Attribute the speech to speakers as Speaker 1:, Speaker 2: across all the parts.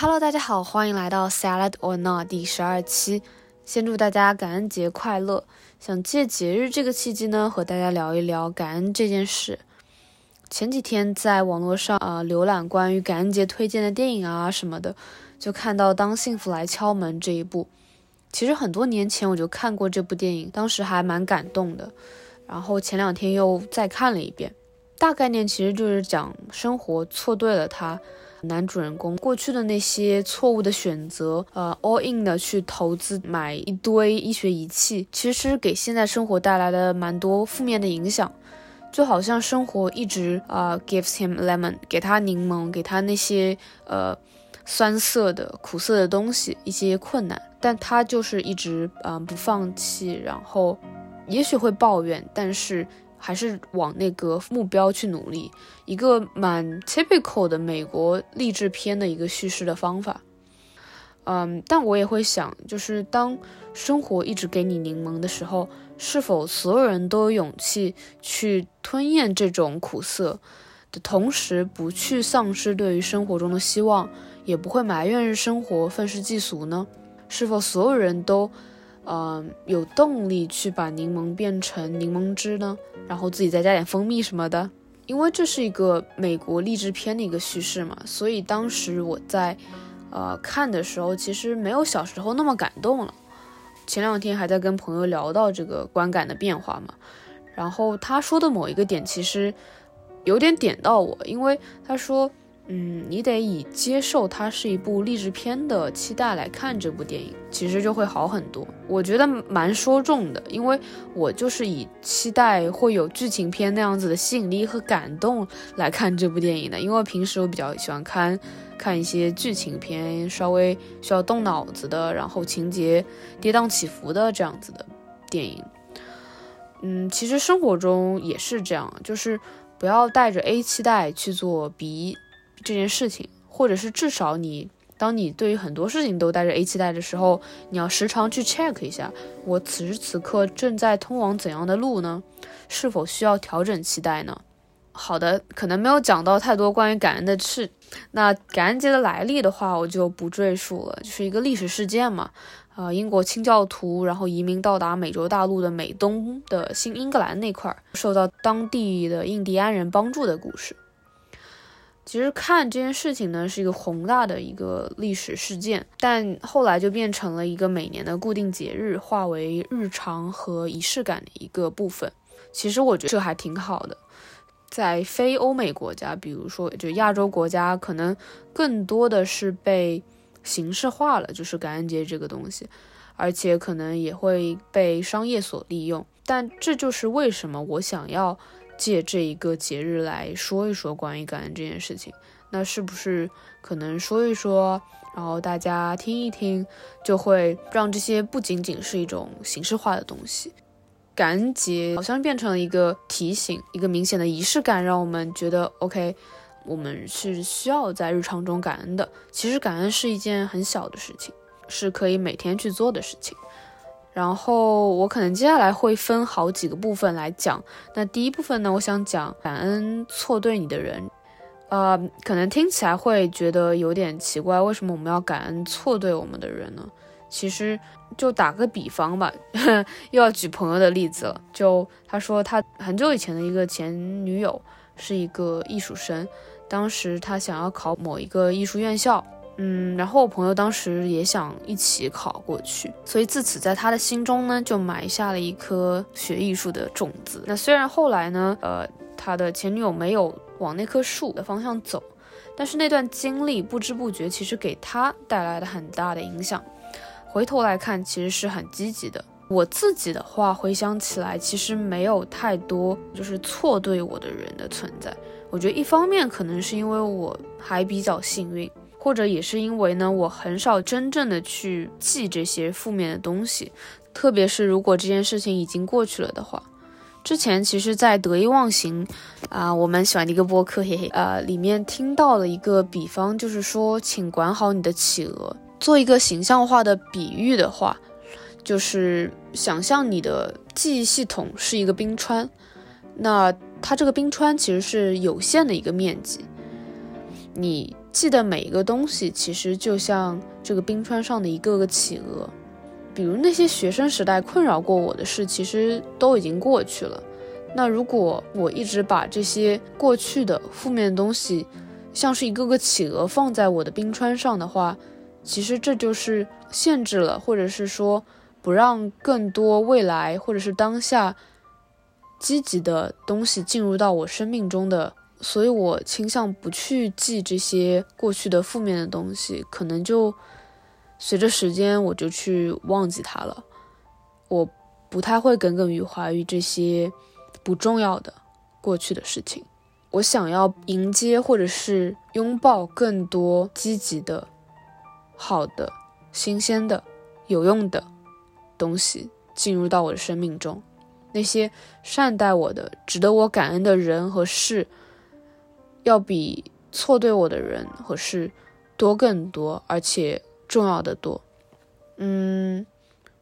Speaker 1: Hello，大家好，欢迎来到 Salad or Not 第十二期。先祝大家感恩节快乐！想借节日这个契机呢，和大家聊一聊感恩这件事。前几天在网络上啊浏览关于感恩节推荐的电影啊什么的，就看到《当幸福来敲门》这一部。其实很多年前我就看过这部电影，当时还蛮感动的。然后前两天又再看了一遍，大概念其实就是讲生活错对了他。男主人公过去的那些错误的选择，呃，all in 的去投资买一堆医学仪器，其实给现在生活带来了蛮多负面的影响。就好像生活一直啊 gives him lemon，给他柠檬，给他那些呃酸涩的、苦涩的东西，一些困难，但他就是一直啊不放弃，然后也许会抱怨，但是。还是往那个目标去努力，一个蛮 typical 的美国励志片的一个叙事的方法。嗯，但我也会想，就是当生活一直给你柠檬的时候，是否所有人都有勇气去吞咽这种苦涩的同时，不去丧失对于生活中的希望，也不会埋怨生活愤世嫉俗呢？是否所有人都？嗯，有动力去把柠檬变成柠檬汁呢，然后自己再加点蜂蜜什么的，因为这是一个美国励志片的一个叙事嘛，所以当时我在呃看的时候，其实没有小时候那么感动了。前两天还在跟朋友聊到这个观感的变化嘛，然后他说的某一个点其实有点点到我，因为他说。嗯，你得以接受它是一部励志片的期待来看这部电影，其实就会好很多。我觉得蛮说中的，因为我就是以期待会有剧情片那样子的吸引力和感动来看这部电影的。因为平时我比较喜欢看看一些剧情片，稍微需要动脑子的，然后情节跌宕起伏的这样子的电影。嗯，其实生活中也是这样，就是不要带着 A 期待去做 B。这件事情，或者是至少你，当你对于很多事情都带着 A 期待的时候，你要时常去 check 一下，我此时此刻正在通往怎样的路呢？是否需要调整期待呢？好的，可能没有讲到太多关于感恩的事。那感恩节的来历的话，我就不赘述了，就是一个历史事件嘛。呃，英国清教徒然后移民到达美洲大陆的美东的新英格兰那块儿，受到当地的印第安人帮助的故事。其实看这件事情呢，是一个宏大的一个历史事件，但后来就变成了一个每年的固定节日，化为日常和仪式感的一个部分。其实我觉得这还挺好的。在非欧美国家，比如说就亚洲国家，可能更多的是被形式化了，就是感恩节这个东西，而且可能也会被商业所利用。但这就是为什么我想要。借这一个节日来说一说关于感恩这件事情，那是不是可能说一说，然后大家听一听，就会让这些不仅仅是一种形式化的东西，感恩节好像变成了一个提醒，一个明显的仪式感，让我们觉得 OK，我们是需要在日常中感恩的。其实感恩是一件很小的事情，是可以每天去做的事情。然后我可能接下来会分好几个部分来讲。那第一部分呢，我想讲感恩错对你的人。呃，可能听起来会觉得有点奇怪，为什么我们要感恩错对我们的人呢？其实就打个比方吧，又要举朋友的例子了。就他说他很久以前的一个前女友是一个艺术生，当时他想要考某一个艺术院校。嗯，然后我朋友当时也想一起考过去，所以自此在他的心中呢，就埋下了一颗学艺术的种子。那虽然后来呢，呃，他的前女友没有往那棵树的方向走，但是那段经历不知不觉其实给他带来了很大的影响。回头来看，其实是很积极的。我自己的话回想起来，其实没有太多就是错对我的人的存在。我觉得一方面可能是因为我还比较幸运。或者也是因为呢，我很少真正的去记这些负面的东西，特别是如果这件事情已经过去了的话。之前其实，在得意忘形啊，我们喜欢的一个播客，嘿嘿，呃，里面听到了一个比方，就是说，请管好你的企鹅。做一个形象化的比喻的话，就是想象你的记忆系统是一个冰川，那它这个冰川其实是有限的一个面积。你记得每一个东西，其实就像这个冰川上的一个个企鹅。比如那些学生时代困扰过我的事，其实都已经过去了。那如果我一直把这些过去的负面的东西，像是一个个企鹅放在我的冰川上的话，其实这就是限制了，或者是说不让更多未来或者是当下积极的东西进入到我生命中的。所以我倾向不去记这些过去的负面的东西，可能就随着时间我就去忘记它了。我不太会耿耿于怀于这些。不重要的过去的事情，我想要迎接或者是拥抱更多积极的、好的、新鲜的、有用的东西进入到我的生命中。那些善待我的、值得我感恩的人和事，要比错对我的人和事多更多，而且重要的多。嗯。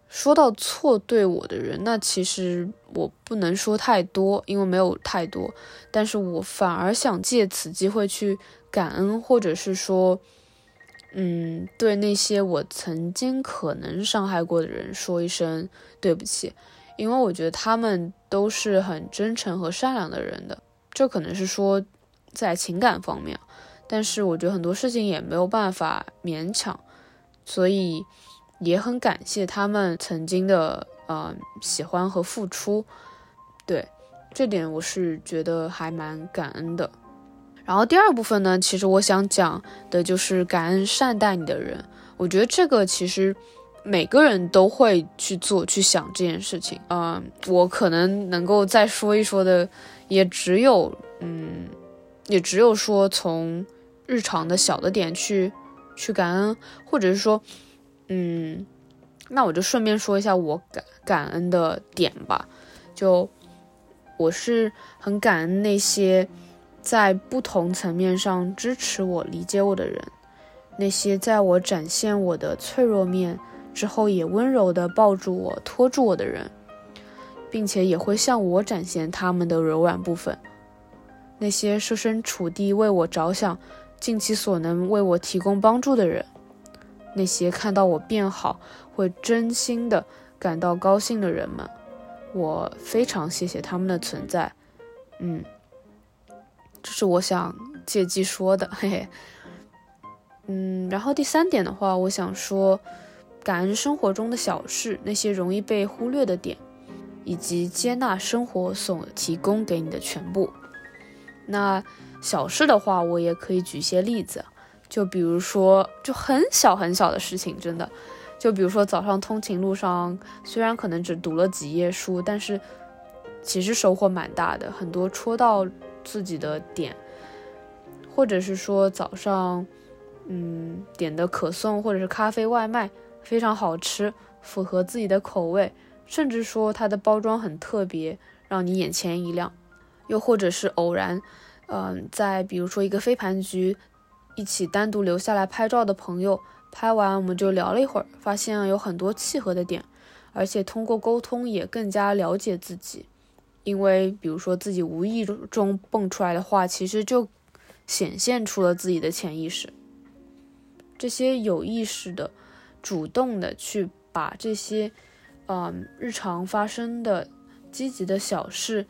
Speaker 1: 说到错对我的人，那其实我不能说太多，因为没有太多。但是我反而想借此机会去感恩，或者是说，嗯，对那些我曾经可能伤害过的人说一声对不起，因为我觉得他们都是很真诚和善良的人的。这可能是说在情感方面，但是我觉得很多事情也没有办法勉强，所以。也很感谢他们曾经的呃喜欢和付出，对这点我是觉得还蛮感恩的。然后第二部分呢，其实我想讲的就是感恩善待你的人。我觉得这个其实每个人都会去做去想这件事情。嗯，我可能能够再说一说的，也只有嗯，也只有说从日常的小的点去去感恩，或者是说。嗯，那我就顺便说一下我感感恩的点吧。就我是很感恩那些在不同层面上支持我、理解我的人，那些在我展现我的脆弱面之后也温柔的抱住我、拖住我的人，并且也会向我展现他们的柔软部分。那些设身处地为我着想、尽其所能为我提供帮助的人。那些看到我变好会真心的感到高兴的人们，我非常谢谢他们的存在。嗯，这是我想借机说的，嘿嘿。嗯，然后第三点的话，我想说，感恩生活中的小事，那些容易被忽略的点，以及接纳生活所提供给你的全部。那小事的话，我也可以举些例子。就比如说，就很小很小的事情，真的，就比如说早上通勤路上，虽然可能只读了几页书，但是其实收获蛮大的，很多戳到自己的点，或者是说早上，嗯，点的可颂或者是咖啡外卖非常好吃，符合自己的口味，甚至说它的包装很特别，让你眼前一亮，又或者是偶然，嗯，在比如说一个飞盘局。一起单独留下来拍照的朋友，拍完我们就聊了一会儿，发现有很多契合的点，而且通过沟通也更加了解自己。因为比如说自己无意中蹦出来的话，其实就显现出了自己的潜意识。这些有意识的、主动的去把这些，嗯，日常发生的积极的小事，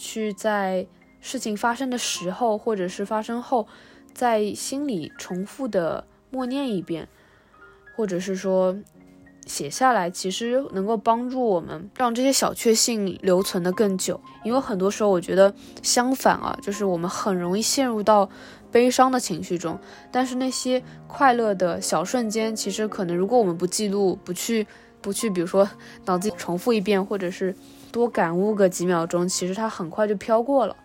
Speaker 1: 去在事情发生的时候或者是发生后。在心里重复的默念一遍，或者是说写下来，其实能够帮助我们让这些小确幸留存的更久。因为很多时候，我觉得相反啊，就是我们很容易陷入到悲伤的情绪中。但是那些快乐的小瞬间，其实可能如果我们不记录，不去不去，比如说脑子里重复一遍，或者是多感悟个几秒钟，其实它很快就飘过了。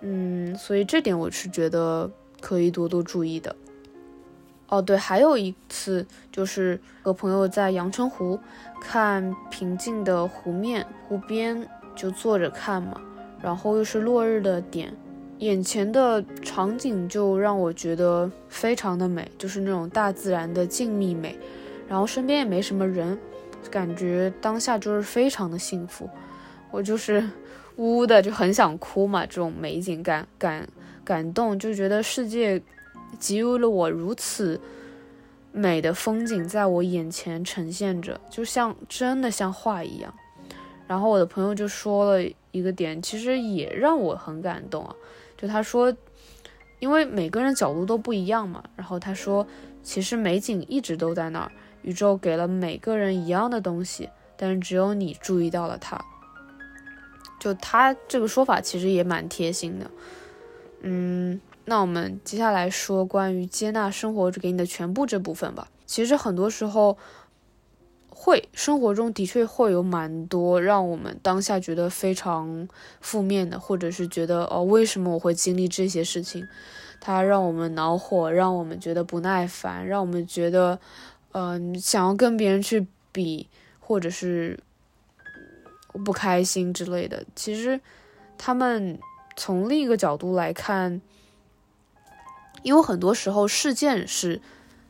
Speaker 1: 嗯，所以这点我是觉得。可以多多注意的。哦，对，还有一次就是和朋友在阳澄湖看平静的湖面，湖边就坐着看嘛，然后又是落日的点，眼前的场景就让我觉得非常的美，就是那种大自然的静谧美，然后身边也没什么人，感觉当下就是非常的幸福，我就是呜呜的就很想哭嘛，这种美景感感。感动就觉得世界给予了我如此美的风景，在我眼前呈现着，就像真的像画一样。然后我的朋友就说了一个点，其实也让我很感动啊，就他说，因为每个人角度都不一样嘛。然后他说，其实美景一直都在那儿，宇宙给了每个人一样的东西，但是只有你注意到了它。就他这个说法其实也蛮贴心的。嗯，那我们接下来说关于接纳生活给你的全部这部分吧。其实很多时候。会，生活中的确会有蛮多让我们当下觉得非常负面的，或者是觉得哦，为什么我会经历这些事情？它让我们恼火，让我们觉得不耐烦，让我们觉得，嗯，想要跟别人去比，或者是不开心之类的。其实，他们从另一个角度来看，因为很多时候事件是。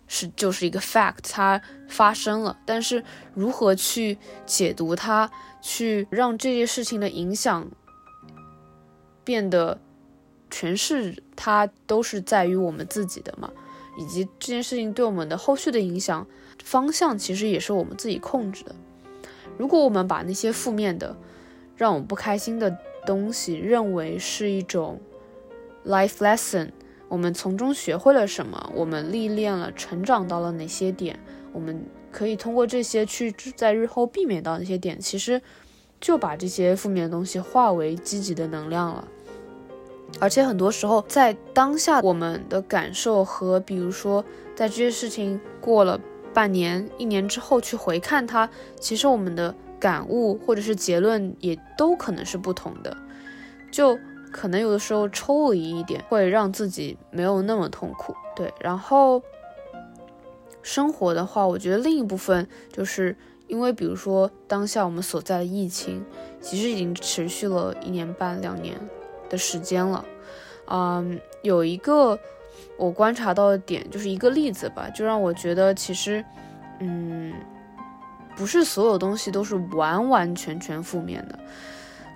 Speaker 1: 是就是一个 fact，它发生了，但是如何去解读它，去让这些事情的影响变得诠释它，都是在于我们自己的嘛，以及这件事情对我们的后续的影响方向，其实也是我们自己控制的。如果我们把那些负面的、让我们不开心的东西认为是一种 life lesson。我们从中学会了什么？我们历练了、成长到了哪些点？我们可以通过这些去在日后避免到那些点。其实就把这些负面的东西化为积极的能量了。而且很多时候，在当下我们的感受和，比如说在这些事情过了半年、一年之后去回看它，其实我们的感悟或者是结论也都可能是不同的。就。可能有的时候抽离一点，会让自己没有那么痛苦。对，然后生活的话，我觉得另一部分就是因为，比如说当下我们所在的疫情，其实已经持续了一年半、两年的时间了。嗯，有一个我观察到的点，就是一个例子吧，就让我觉得其实，嗯，不是所有东西都是完完全全负面的。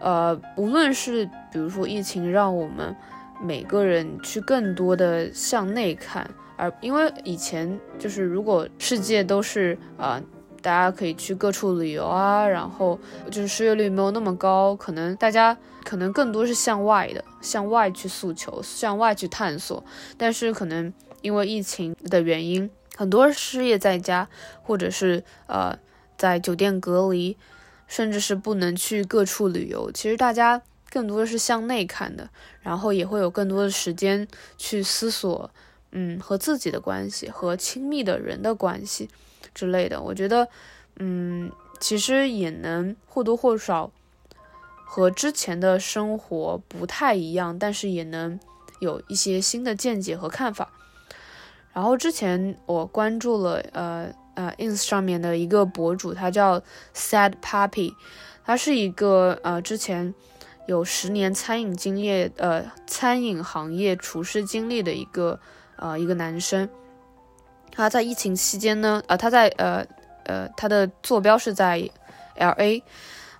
Speaker 1: 呃，无论是比如说疫情，让我们每个人去更多的向内看，而因为以前就是如果世界都是啊，大家可以去各处旅游啊，然后就是失业率没有那么高，可能大家可能更多是向外的，向外去诉求，向外去探索。但是可能因为疫情的原因，很多失业在家，或者是呃在酒店隔离。甚至是不能去各处旅游，其实大家更多的是向内看的，然后也会有更多的时间去思索，嗯，和自己的关系，和亲密的人的关系之类的。我觉得，嗯，其实也能或多或少和之前的生活不太一样，但是也能有一些新的见解和看法。然后之前我关注了，呃。呃，ins 上面的一个博主，他叫 Sad Puppy，他是一个呃之前有十年餐饮经验，呃餐饮行业厨师经历的一个呃一个男生。他在疫情期间呢，呃他在呃呃他的坐标是在 LA，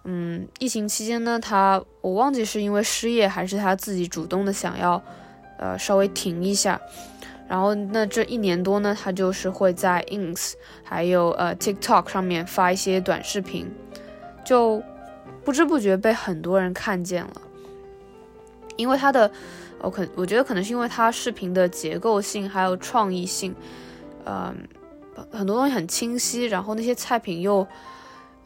Speaker 1: 嗯，疫情期间呢，他我忘记是因为失业还是他自己主动的想要呃稍微停一下。然后，那这一年多呢，他就是会在 ins 还有呃 TikTok 上面发一些短视频，就不知不觉被很多人看见了。因为他的，我可我觉得可能是因为他视频的结构性还有创意性，嗯，很多东西很清晰，然后那些菜品又。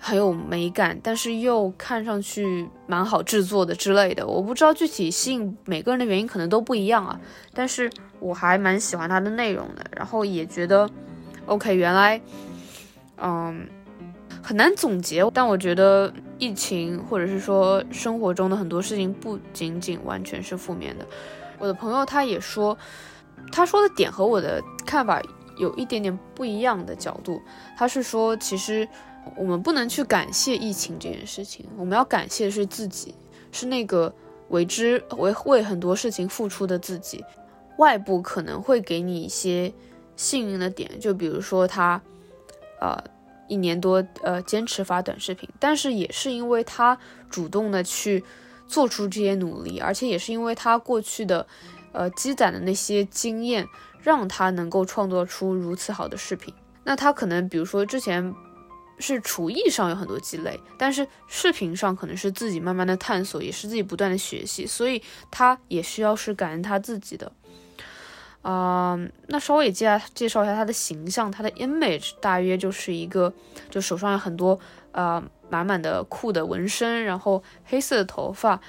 Speaker 1: 很有美感，但是又看上去蛮好制作的之类的。我不知道具体吸引每个人的原因可能都不一样啊，但是我还蛮喜欢它的内容的，然后也觉得，OK，原来，嗯，很难总结。但我觉得疫情或者是说生活中的很多事情不仅仅完全是负面的。我的朋友他也说，他说的点和我的看法有一点点不一样的角度。他是说，其实。我们不能去感谢疫情这件事情，我们要感谢的是自己，是那个为之为为很多事情付出的自己。外部可能会给你一些幸运的点，就比如说他，呃，一年多呃坚持发短视频，但是也是因为他主动的去做出这些努力，而且也是因为他过去的呃积攒的那些经验，让他能够创作出如此好的视频。那他可能比如说之前是厨艺上有很多积累，但是视频上可能是自己慢慢的探索，也是自己不断的学习，所以他也需要是感恩他自己的。啊，那稍微也介介绍一下他的形象，他的 image 大约就是一个，就手上有很多呃满满的酷的纹身，然后黑色的头发，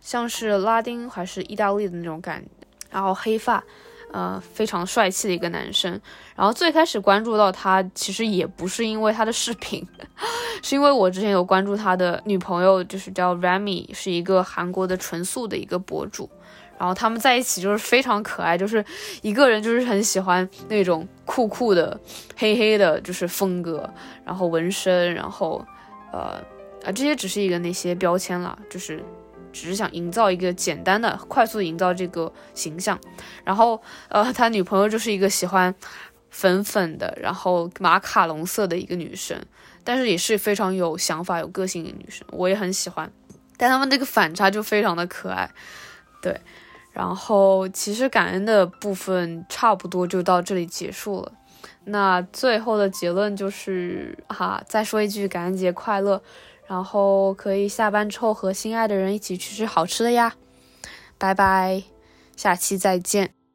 Speaker 1: 像是拉丁还是意大利的那种感，然后黑发，呃，非常帅气的一个男生。然后最开始关注到他，其实也不是因为他的视频，是因为我之前有关注他的女朋友，就是叫 Rami，是一个韩国的纯素的一个博主。然后他们在一起就是非常可爱，就是一个人就是很喜欢那种酷酷的、黑黑的，就是风格，然后纹身，然后，呃，啊，这些只是一个那些标签了，就是只是想营造一个简单的、快速营造这个形象。然后，呃，他女朋友就是一个喜欢粉粉的，然后马卡龙色的一个女生，但是也是非常有想法、有个性的女生，我也很喜欢。但他们这个反差就非常的可爱，对。然后其实感恩的部分差不多就到这里结束了。那最后的结论就是哈，再说一句感恩节快乐。然后可以下班之后和心爱的人一起去吃好吃的呀。拜拜，下期再见。